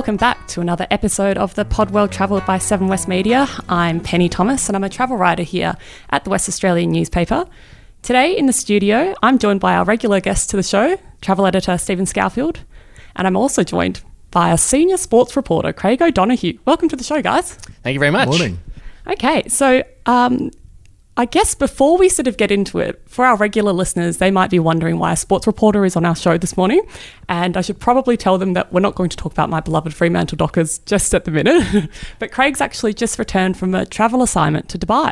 welcome back to another episode of the Pod Well Travelled by Seven West Media. I'm Penny Thomas and I'm a travel writer here at the West Australian newspaper. Today in the studio, I'm joined by our regular guest to the show, travel editor Stephen Scourfield, and I'm also joined by our senior sports reporter Craig O'Donoghue. Welcome to the show, guys. Thank you very much. Morning. Okay, so um, I guess before we sort of get into it, for our regular listeners, they might be wondering why a sports reporter is on our show this morning. And I should probably tell them that we're not going to talk about my beloved Fremantle Dockers just at the minute. but Craig's actually just returned from a travel assignment to Dubai.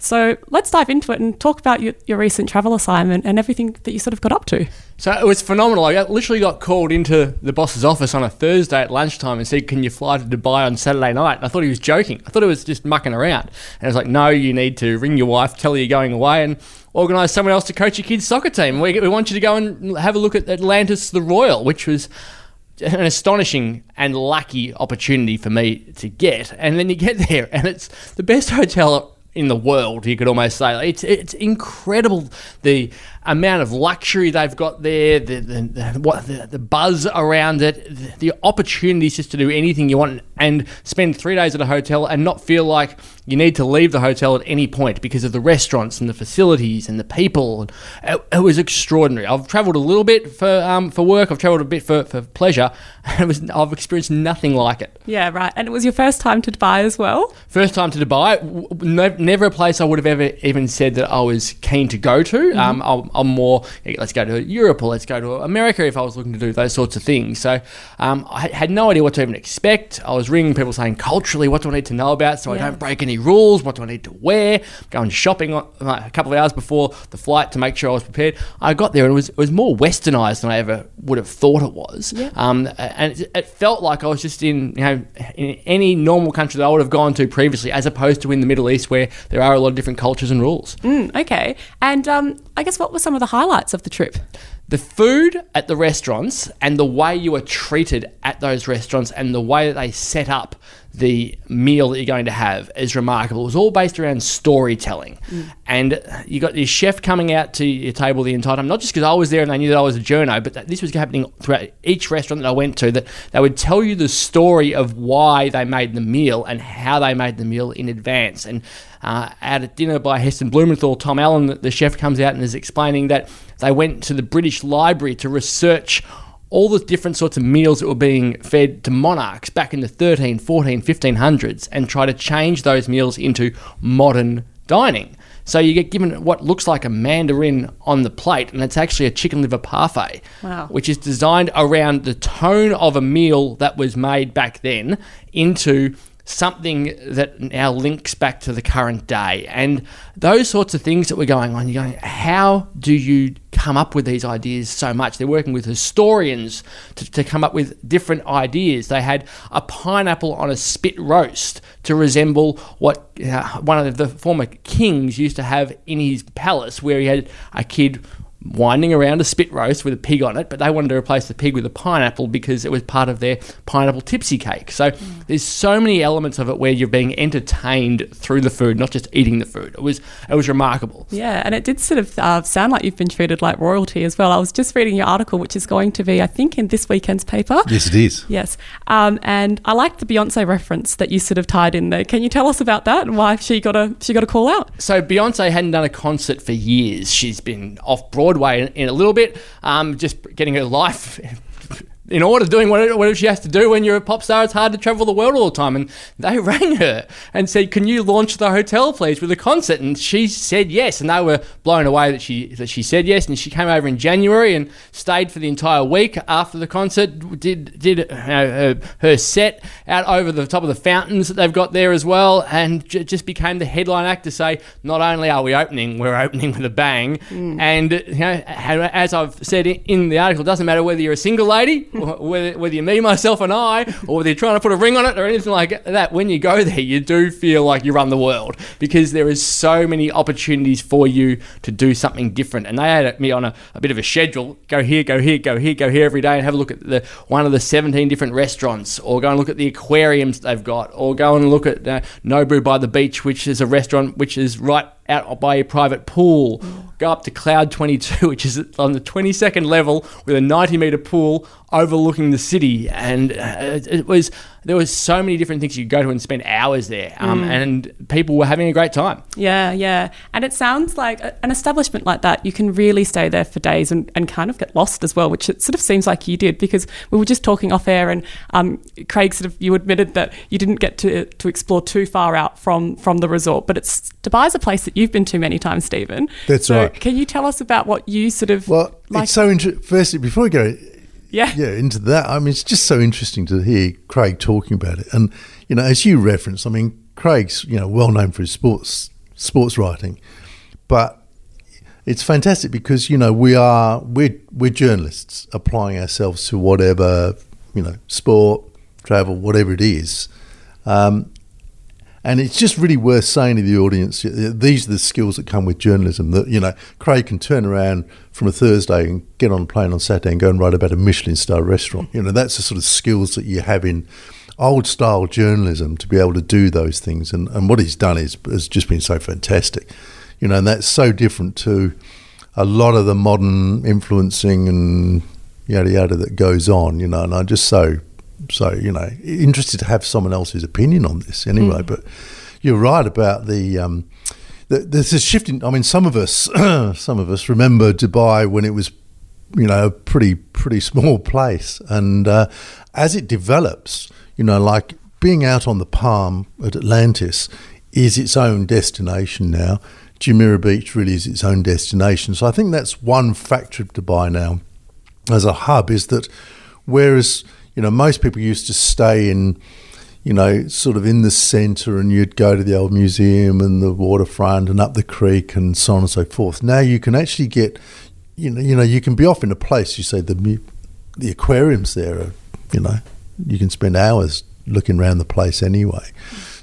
So let's dive into it and talk about your, your recent travel assignment and everything that you sort of got up to. So it was phenomenal. I literally got called into the boss's office on a Thursday at lunchtime and said, "Can you fly to Dubai on Saturday night?" And I thought he was joking. I thought it was just mucking around. And I was like, "No, you need to ring your wife, tell her you're going away, and organise someone else to coach your kids' soccer team. We, we want you to go and have a look at Atlantis the Royal, which was." an astonishing and lucky opportunity for me to get. And then you get there, and it's the best hotel in the world. You could almost say it's it's incredible the amount of luxury they've got there, the the, the what the, the buzz around it, the, the opportunities just to do anything you want and spend three days at a hotel and not feel like you need to leave the hotel at any point because of the restaurants and the facilities and the people. It, it was extraordinary. I've travelled a little bit for um, for work. I've travelled a bit for, for pleasure. And it was I've experienced nothing like it. Yeah, right. And it was your first time to Dubai as well? First time to Dubai, w- w- no, never a place I would have ever even said that I was keen to go to. Mm-hmm. Um, I'm, I'm more, let's go to Europe or let's go to America if I was looking to do those sorts of things. So um, I had no idea what to even expect. I was ringing people saying, culturally, what do I need to know about so I don't break any rules? What do I need to wear? Going shopping a couple of hours before the flight to make sure I was prepared. I got there and it was, it was more westernized than I ever would have thought it was. Yeah. Um, and it, it felt like I was just in, you know, in any normal country that I would have gone to previously, as opposed to in the Middle East where there are a lot of different cultures and rules. Mm, okay. And um, I guess what were some of the highlights of the trip? The food at the restaurants and the way you are treated at those restaurants and the way that they set up the meal that you're going to have is remarkable. It was all based around storytelling. And you got your chef coming out to your table the entire time, not just because I was there and they knew that I was a journo, but that this was happening throughout each restaurant that I went to, that they would tell you the story of why they made the meal and how they made the meal in advance. And uh, at a dinner by Heston Blumenthal, Tom Allen, the chef, comes out and is explaining that they went to the British Library to research all the different sorts of meals that were being fed to monarchs back in the 13, 14, 1500s and try to change those meals into modern dining. So you get given what looks like a mandarin on the plate, and it's actually a chicken liver parfait, Wow. which is designed around the tone of a meal that was made back then into something that now links back to the current day. And those sorts of things that were going on, you're going, how do you come up with these ideas so much? They're working with historians to, to come up with different ideas. They had a pineapple on a spit roast to resemble what uh, one of the former kings used to have in his palace, where he had a kid winding around a spit roast with a pig on it, but they wanted to replace the pig with a pineapple because it was part of their pineapple tipsy cake. So there's so many elements of it where you're being entertained through the food, not just eating the food. It was it was remarkable. Yeah, and it did sort of uh, sound like you've been treated like royalty as well. I was just reading your article, which is going to be, I think, in this weekend's paper. Yes, it is. Yes, um, and I liked the Beyonce reference that you sort of tied in there. Can you tell us about that and why she got a she got a call out? So Beyonce hadn't done a concert for years. She's been off Broadway in, in a little bit, um, just getting her life in order, to doing whatever, she has to do. When you're a pop star, it's hard to travel the world all the time. And they rang her and said, "Can you launch the hotel, please, with a concert?" And she said yes, and they were blown away that she that she said yes. And she came over in January and stayed for the entire week after the concert. Did did uh, her, her set out over the top of the fountains that they've got there as well, and j- just became the headline act to say, not only are we opening, we're opening with a bang. And you know, as I've said in the article, it doesn't matter whether you're a single lady, whether, whether you're me, myself, and I, or whether you're trying to put a ring on it or anything like that. When you go there, you do feel like you run the world because there is so many opportunities for you to do something different. And they had me on a, a bit of a schedule: go here, go here, go here, go here every day, and have a look at the one of the 17 different restaurants, or go and look at the aquariums they've got, or go and look at uh, Nobu by the beach, which is a restaurant which is right out by a private pool, go up to Cloud 22, which is on the 22nd level with a 90 meter pool overlooking the city. And uh, it was there was so many different things you could go to and spend hours there, um, Mm. and people were having a great time. Yeah, yeah. And it sounds like an establishment like that, you can really stay there for days and, and kind of get lost as well, which it sort of seems like you did because we were just talking off air and um, Craig sort of, you admitted that you didn't get to, to explore too far out from, from the resort, but it's Dubai's a place that you've been to many times, Stephen. That's so right. Can you tell us about what you sort of Well, like? it's so interesting. Firstly, before we go, yeah. yeah, into that, I mean, it's just so interesting to hear Craig talking about it. And you know, as you reference, I mean, Craig's you know well known for his sports sports writing, but it's fantastic because you know we are we're we're journalists applying ourselves to whatever you know sport, travel, whatever it is. Um, and it's just really worth saying to the audience, these are the skills that come with journalism. That you know, Craig can turn around from a Thursday and get on a plane on Saturday and go and write about a Michelin star restaurant. You know, that's the sort of skills that you have in old style journalism to be able to do those things. And, and what he's done is has just been so fantastic. You know, and that's so different to a lot of the modern influencing and yada yada that goes on. You know, and I'm just so so you know interested to have someone else's opinion on this anyway. But you're right about the. Um, the there's a shift in. I mean, some of us, some of us remember Dubai when it was, you know, a pretty pretty small place, and uh, as it develops, you know, like being out on the Palm at Atlantis is its own destination now. Jumeirah Beach really is its own destination. So I think that's one factor of Dubai now as a hub is that whereas you know most people used to stay in you know sort of in the centre and you'd go to the old museum and the waterfront and up the creek and so on and so forth now you can actually get you know you know you can be off in a place you say the the aquariums there are you know you can spend hours looking around the place anyway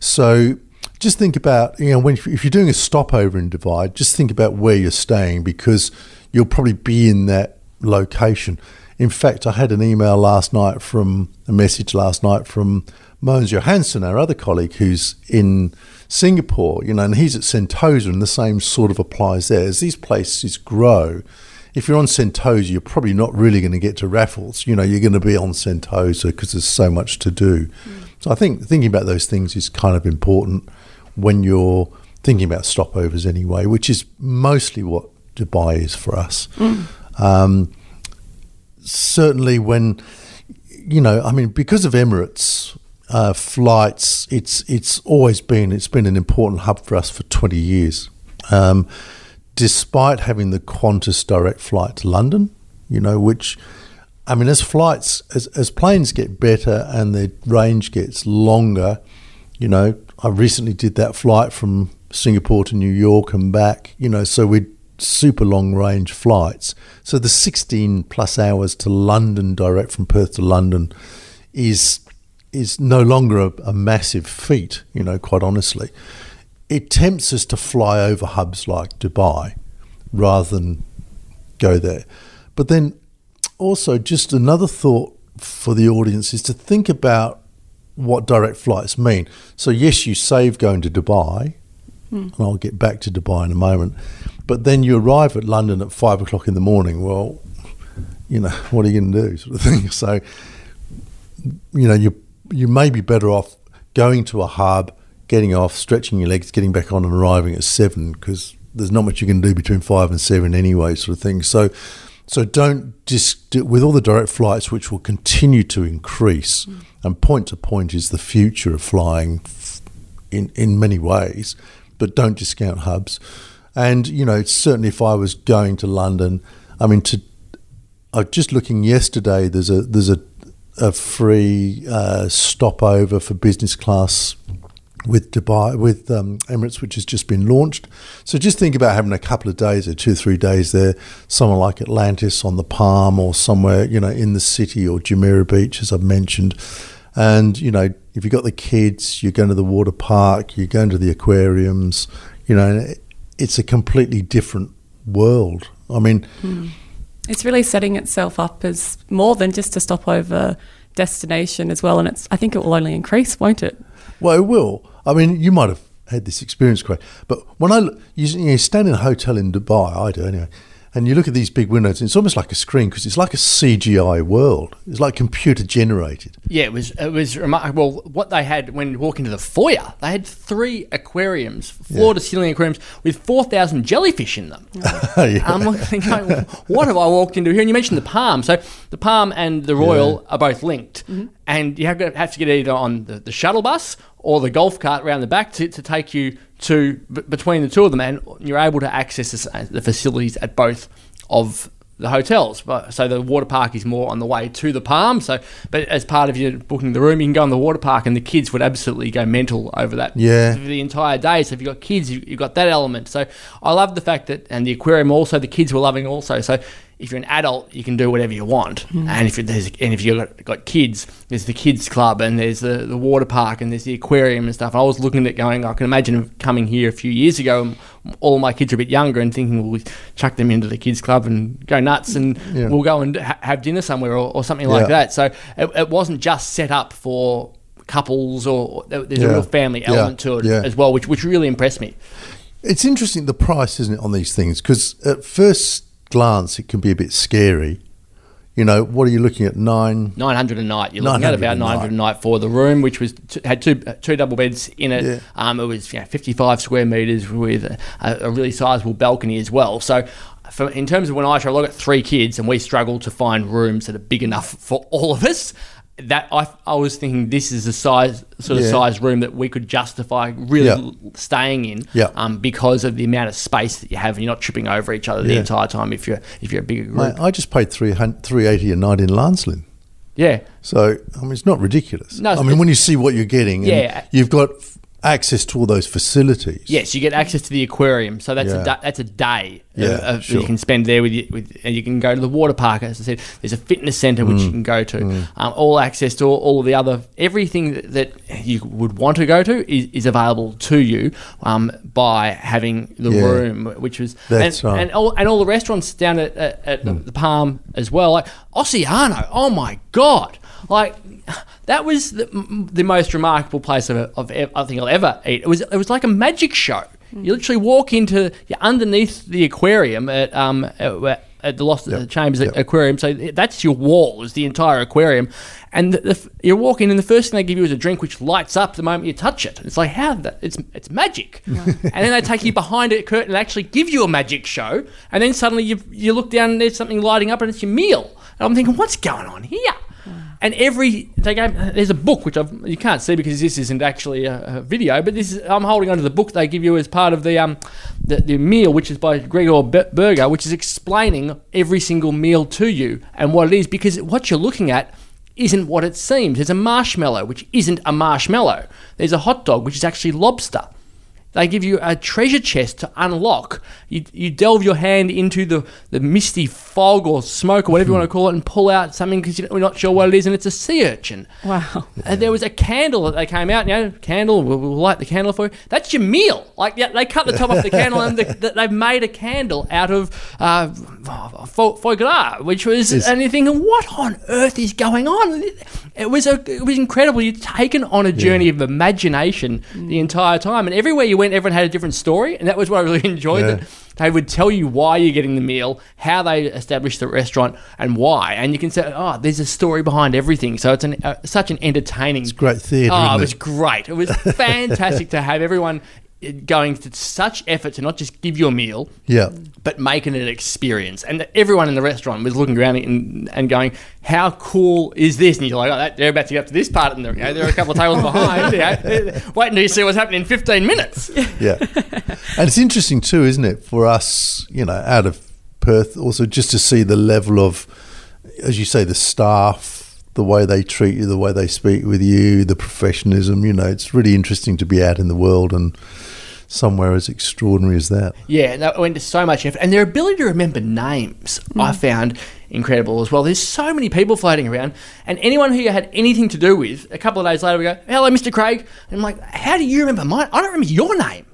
so just think about you know when if you're doing a stopover in Dubai, just think about where you're staying because you'll probably be in that location. In fact, I had an email last night from a message last night from Mons Johansson, our other colleague who's in Singapore, you know, and he's at Sentosa, and the same sort of applies there. As these places grow, if you're on Sentosa, you're probably not really going to get to Raffles. You know, you're going to be on Sentosa because there's so much to do. So I think thinking about those things is kind of important when you're thinking about stopovers anyway, which is mostly what Dubai is for us. Um, certainly when you know, I mean, because of Emirates uh, flights, it's it's always been it's been an important hub for us for twenty years. Um, despite having the Qantas direct flight to London, you know, which I mean, as flights as as planes get better and the range gets longer, you know, I recently did that flight from Singapore to New York and back. You know, so we super long range flights. So the 16 plus hours to London direct from Perth to London is is no longer a, a massive feat, you know, quite honestly. It tempts us to fly over hubs like Dubai rather than go there. But then also just another thought for the audience is to think about what direct flights mean. So yes, you save going to Dubai, hmm. and I'll get back to Dubai in a moment. But then you arrive at London at five o'clock in the morning. Well, you know, what are you going to do, sort of thing. So, you know, you you may be better off going to a hub, getting off, stretching your legs, getting back on, and arriving at seven because there's not much you can do between five and seven anyway, sort of thing. So, so don't just with all the direct flights, which will continue to increase, mm. and point to point is the future of flying in in many ways, but don't discount hubs. And you know, certainly if I was going to London, I mean, to I just looking yesterday. There's a there's a a free uh, stopover for business class with Dubai with um, Emirates, which has just been launched. So just think about having a couple of days or two three days there, somewhere like Atlantis on the Palm or somewhere you know in the city or Jumeirah Beach, as I've mentioned. And you know, if you've got the kids, you're going to the water park, you're going to the aquariums. You know, it's a completely different world. I mean. Hmm. It's really setting itself up as more than just a stopover destination as well, and it's. I think it will only increase, won't it? Well, it will. I mean, you might have had this experience, Craig. But when I you, you stand in a hotel in Dubai, I do anyway, and you look at these big windows, and it's almost like a screen because it's like a CGI world. It's like computer generated. Yeah, it was it was remarkable Well, what they had when you walk into the foyer. They had three aquariums, floor to ceiling aquariums with four thousand jellyfish in them. Yeah. I'm looking, going, what have I walked into here? And you mentioned the Palm. So the Palm and the Royal are both linked, mm-hmm. And you have to have to get either on the, the shuttle bus or the golf cart around the back to, to take you to b- between the two of them, and you're able to access uh, the facilities at both of the hotels. But so the water park is more on the way to the Palm. So, but as part of your booking the room, you can go in the water park, and the kids would absolutely go mental over that. Yeah. For the entire day. So if you've got kids, you've got that element. So I love the fact that, and the aquarium also, the kids were loving also. So if you're an adult, you can do whatever you want. Mm-hmm. And if there's, and if you've got, got kids, there's the kids club and there's the, the water park and there's the aquarium and stuff. I was looking at going, I can imagine coming here a few years ago and all my kids are a bit younger and thinking, well, we chuck them into the kids club and go nuts and Yeah. we'll go and ha- have dinner somewhere or, or something like Yeah. that. So it, it wasn't just set up for couples or there's a real family Yeah. element to it Yeah. as well, which, which really impressed me. It's interesting the price, isn't it, on these things? Because at first glance, it can be a bit scary. You know, what are you looking at? Nine. 900 a night. You're looking at about a 900 a night. for the room, which was t- had two uh, two double beds in it. Yeah. Um, it was you know, 55 square meters with a, a really sizable balcony as well. So. For, in terms of when I travel, I've got three kids, and we struggle to find rooms that are big enough for all of us. That I, I was thinking this is a size sort of Yeah. size room that we could justify really Yeah. staying in, Yeah. um, because of the amount of space that you have, and you're not tripping over each other the entire time if you're if you're a bigger group. Mate, I just paid 300 380 a night in Lancelin. yeah, So, I mean, it's not ridiculous. No, I mean, when you see what you're getting, and Yeah. you've got access to all those facilities. Yes, you get access to the aquarium, so that's Yeah. a da- that's a day Yeah, of, that sure. you can spend there with, you, with and you can go to the water park. As I said, there's a fitness centre which Mm. you can go to. Um, all access to all, all of the other everything that, that you would want to go to is, is available to you um, by having the Yeah. room, which was That's and, right. and all and all the restaurants down at, at, at the, the Palm as well. Like Ossiano, oh my god! Like that was the, the most remarkable place of, of I think I'll ever eat. It was it was like a magic show. You literally walk into you're underneath the aquarium at um at, at the Lost Yep. Chambers Yep. aquarium. So that's your wall is the entire aquarium, and the, the, you're walking and the first thing they give you is a drink which lights up the moment you touch it. It's like how that it's it's magic, and then they take you behind a curtain and actually give you a magic show, and then suddenly you you look down and there's something lighting up and it's your meal. And I'm thinking, what's going on here? And every they gave there's a book which I've, you can't see because this isn't actually a, a video, but this is I'm holding onto the book they give you as part of the um the, the meal, which is by Grégoire Berger, which is explaining every single meal to you and what it is because what you're looking at isn't what it seems. There's a marshmallow which isn't a marshmallow. There's a hot dog which is actually lobster. They give you a treasure chest to unlock. You, you delve your hand into the, the misty fog or smoke or whatever you want to call it and pull out something because you're not sure what it is, and it's a sea urchin. Wow. And there was a candle that they came out, you know, candle, we'll, we'll light the candle for you. That's your meal. Like, yeah, they cut the top off the candle and the, the, they've made a candle out of uh, foie, gras, which was, Is- and you're thinking, what on earth is going on? It was, a, it was incredible. You're taken on a journey of imagination the entire time. And everywhere you went, everyone had a different story. And that was what I really enjoyed. Yeah. That they would tell you why you're getting the meal, how they established the restaurant, and why. And you can say, oh, there's a story behind everything. So it's an, uh, such an entertaining. It's great theatre, Oh, it it? was great. It was fantastic to have everyone going to such effort to not just give you a meal, Yeah. but making it an experience. And everyone in the restaurant was looking around and, and going, "How cool is this?" And you're like, "Oh, that, they're about to get up to this part, and they're, you know, there are a couple of tables behind. You know, wait until you see what's happening in 15 minutes." Yeah. and it's interesting too, isn't it, for us, you know, out of Perth, also just to see the level of, as you say, the staff, the way they treat you, the way they speak with you, the professionalism. You know, it's really interesting to be out in the world and somewhere as extraordinary as that. Yeah, and that went to so much effort, and their ability to remember names, I mm. found incredible as well. There's so many people floating around, and anyone who you had anything to do with, a couple of days later, we go, "Hello, Mr. Craig," and I'm like, "How do you remember mine? I don't remember your name."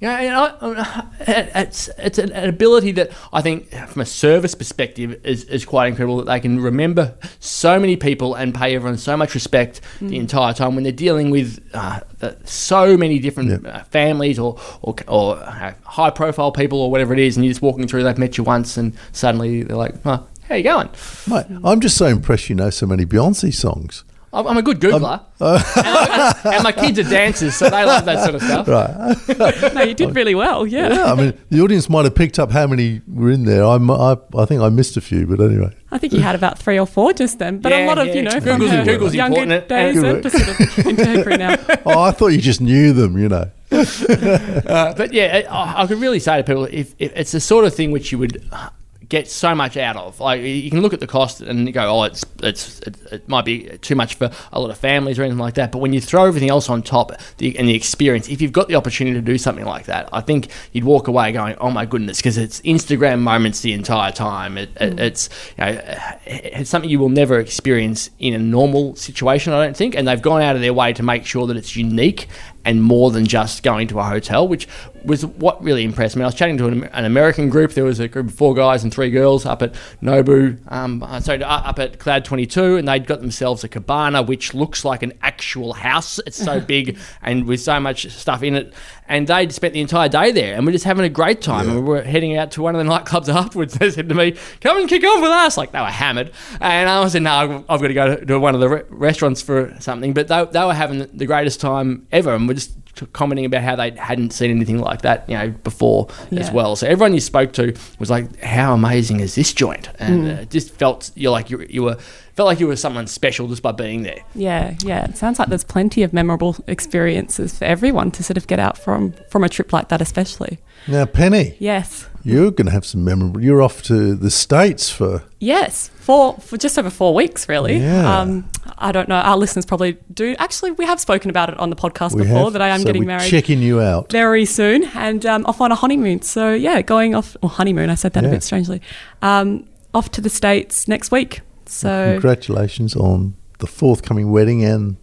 Yeah, you know, it's it's an ability that I think, from a service perspective, is, is quite incredible that they can remember so many people and pay everyone so much respect the entire time when they're dealing with uh, so many different Yeah. uh, families or or, or uh, high profile people or whatever it is, and you're just walking through, they've met you once, and suddenly they're like, "Huh, how you going?" Mate, I'm just so impressed you know so many Beyonce songs. I'm I'm a good Googler, and, I- and my kids are dancers, so they love that sort of stuff. Right. no, you did really well. Yeah. yeah, I mean, the audience might have picked up how many were in there. I, mi- I, I think I missed a few, but anyway. I think you had about three or four just then, but a lot of yeah. you know from Google's- her Google's younger important. days Google and just sort of into her career now. Oh, I thought you just knew them, you know. Uh, but yeah, I, I could really say to people, if, if it's the sort of thing which you would uh, get so much out of, like you can look at the cost and you go, oh, it's it's it, it might be too much for a lot of families or anything like that. But when you throw everything else on top, the, and the experience, if you've got the opportunity to do something like that, I think you'd walk away going, oh my goodness, because it's Instagram moments the entire time. It, it, mm. it's you know, eh, it's something you will never experience in a normal situation, I don't think. And they've gone out of their way to make sure that it's unique and more than just going to a hotel, which was what really impressed me. I was chatting to an, an American group. There was a group of four guys and three girls up at Nobu, um, uh, sorry, uh, up at Cloud 22, and they'd got themselves a cabana, which looks like an actual house. It's so big and with so much stuff in it. And they'd spent the entire day there, and we're just having a great time. And we were heading out to one of the nightclubs afterwards. They said to me, "Come and kick off with us!" Like they were hammered, and I said, "No, I've got to go to, to one of the re- restaurants for something." But they, they were having the greatest time ever, and we're just commenting about how they hadn't seen anything like that, you know, before as well. So everyone you spoke to was like, "How amazing is this joint?" And uh, it just felt you're like you, you were felt like you were someone special just by being there. Yeah, yeah. It sounds like there's plenty of memorable experiences for everyone to sort of get out from from a trip like that, especially. Now, Penny, Yes. You're going to have some memorable. You're off to the States for. Yes, for for just over four weeks, really. Yeah. Um, I don't know. Our listeners probably do. Actually, we have spoken about it on the podcast We before have, that I am so getting married Checking you out. very soon, and um, off on a honeymoon. So yeah, going off or honeymoon. I said that a bit strangely. Um, off to the states next week. So Congratulations on the forthcoming wedding and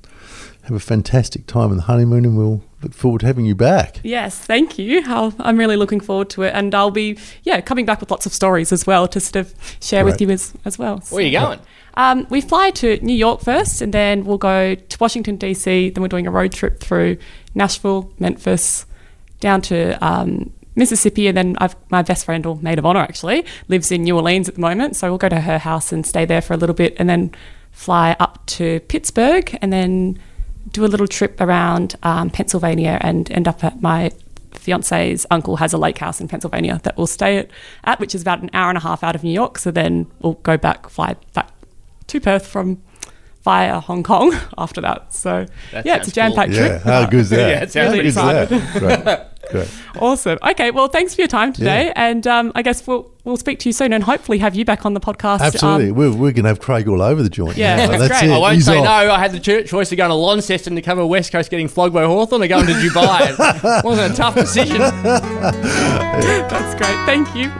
have a fantastic time in the honeymoon, and we'll look forward to having you back. Yes, thank you. I'll, I'm really looking forward to it, and I'll be yeah coming back with lots of stories as well to sort of share with you as as well. Where are you going? Um, we fly to New York first, and then we'll go to Washington DC. Then we're doing a road trip through Nashville, Memphis, down to um, Mississippi, and then I've my best friend or maid of honor actually lives in New Orleans at the moment, so we'll go to her house and stay there for a little bit, and then fly up to Pittsburgh, and then do a little trip around um, Pennsylvania, and end up at my fiance's uncle has a lake house in Pennsylvania that we'll stay at, at, which is about an hour and a half out of New York. So then we'll go back, fly back to Perth from via Hong Kong after that. So That yeah, it's a jam packed cool. Yeah, trip. how good is that? Yeah, it sounds Really Good pretty is that? Great, great. Awesome. Okay, well, thanks for your time today, Yeah. and um, I guess we'll we'll speak to you soon, and hopefully have you back on the podcast. Absolutely, Um, we're, we're going to have Craig all over the joint. Yeah, now. that's great. it. I won't He's say off. no. I had the cho- choice of going to Launceston to cover West Coast getting flogged by Hawthorn or going to Dubai. it wasn't a tough decision. that's great. Thank you.